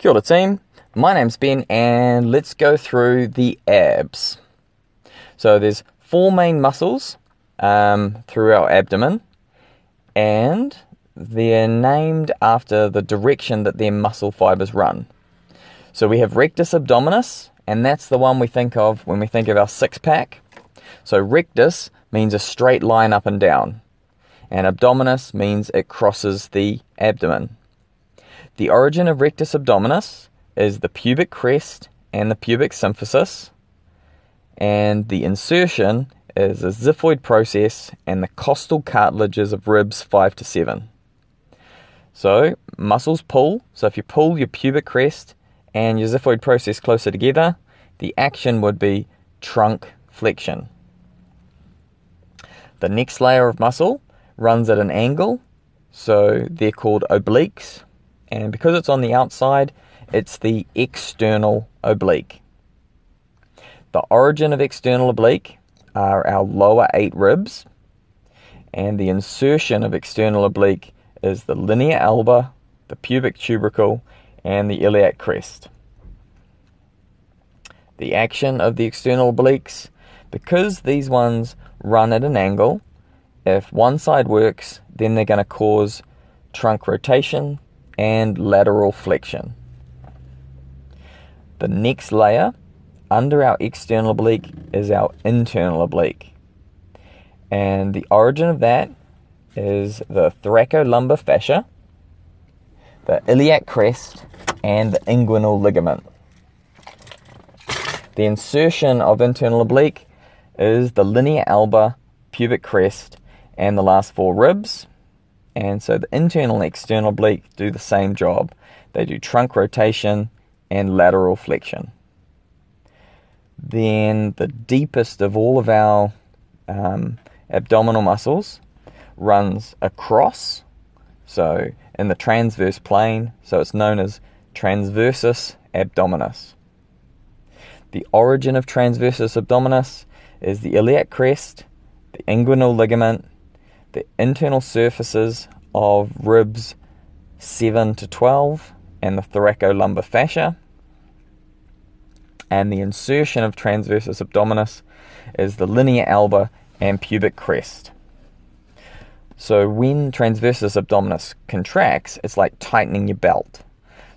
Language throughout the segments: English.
Kia ora team, my name's Ben and let's go through the abs. So there's four main muscles um, through our abdomen and they're named after the direction that their muscle fibers run. So we have rectus abdominis and that's the one we think of when we think of our six pack. So rectus means a straight line up and down and abdominis means it crosses the abdomen. The origin of rectus abdominis is the pubic crest and the pubic symphysis, and the insertion is a xiphoid process and the costal cartilages of ribs 5 to 7. So, muscles pull. So, if you pull your pubic crest and your xiphoid process closer together, the action would be trunk flexion. The next layer of muscle runs at an angle, so they're called obliques and because it's on the outside, it's the external oblique. The origin of external oblique are our lower eight ribs, and the insertion of external oblique is the linea alba, the pubic tubercle, and the iliac crest. The action of the external obliques, because these ones run at an angle, if one side works, then they're going to cause trunk rotation, and lateral flexion. The next layer under our external oblique is our internal oblique. And the origin of that is the thoracolumbar fascia, the iliac crest, and the inguinal ligament. The insertion of internal oblique is the linea alba, pubic crest, and the last four ribs, and so the internal and external oblique do the same job. They do trunk rotation and lateral flexion. Then the deepest of all of our um, abdominal muscles runs across, so in the transverse plane, so it's known as transversus abdominis. The origin of transversus abdominis is the iliac crest, the inguinal ligament, the internal surfaces of ribs 7 to 12 and the thoracolumbar fascia. And the insertion of transversus abdominis is the linea alba and pubic crest. So when transversus abdominis contracts, it's like tightening your belt.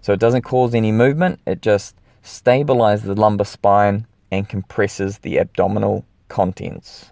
So it doesn't cause any movement, it just stabilizes the lumbar spine and compresses the abdominal contents.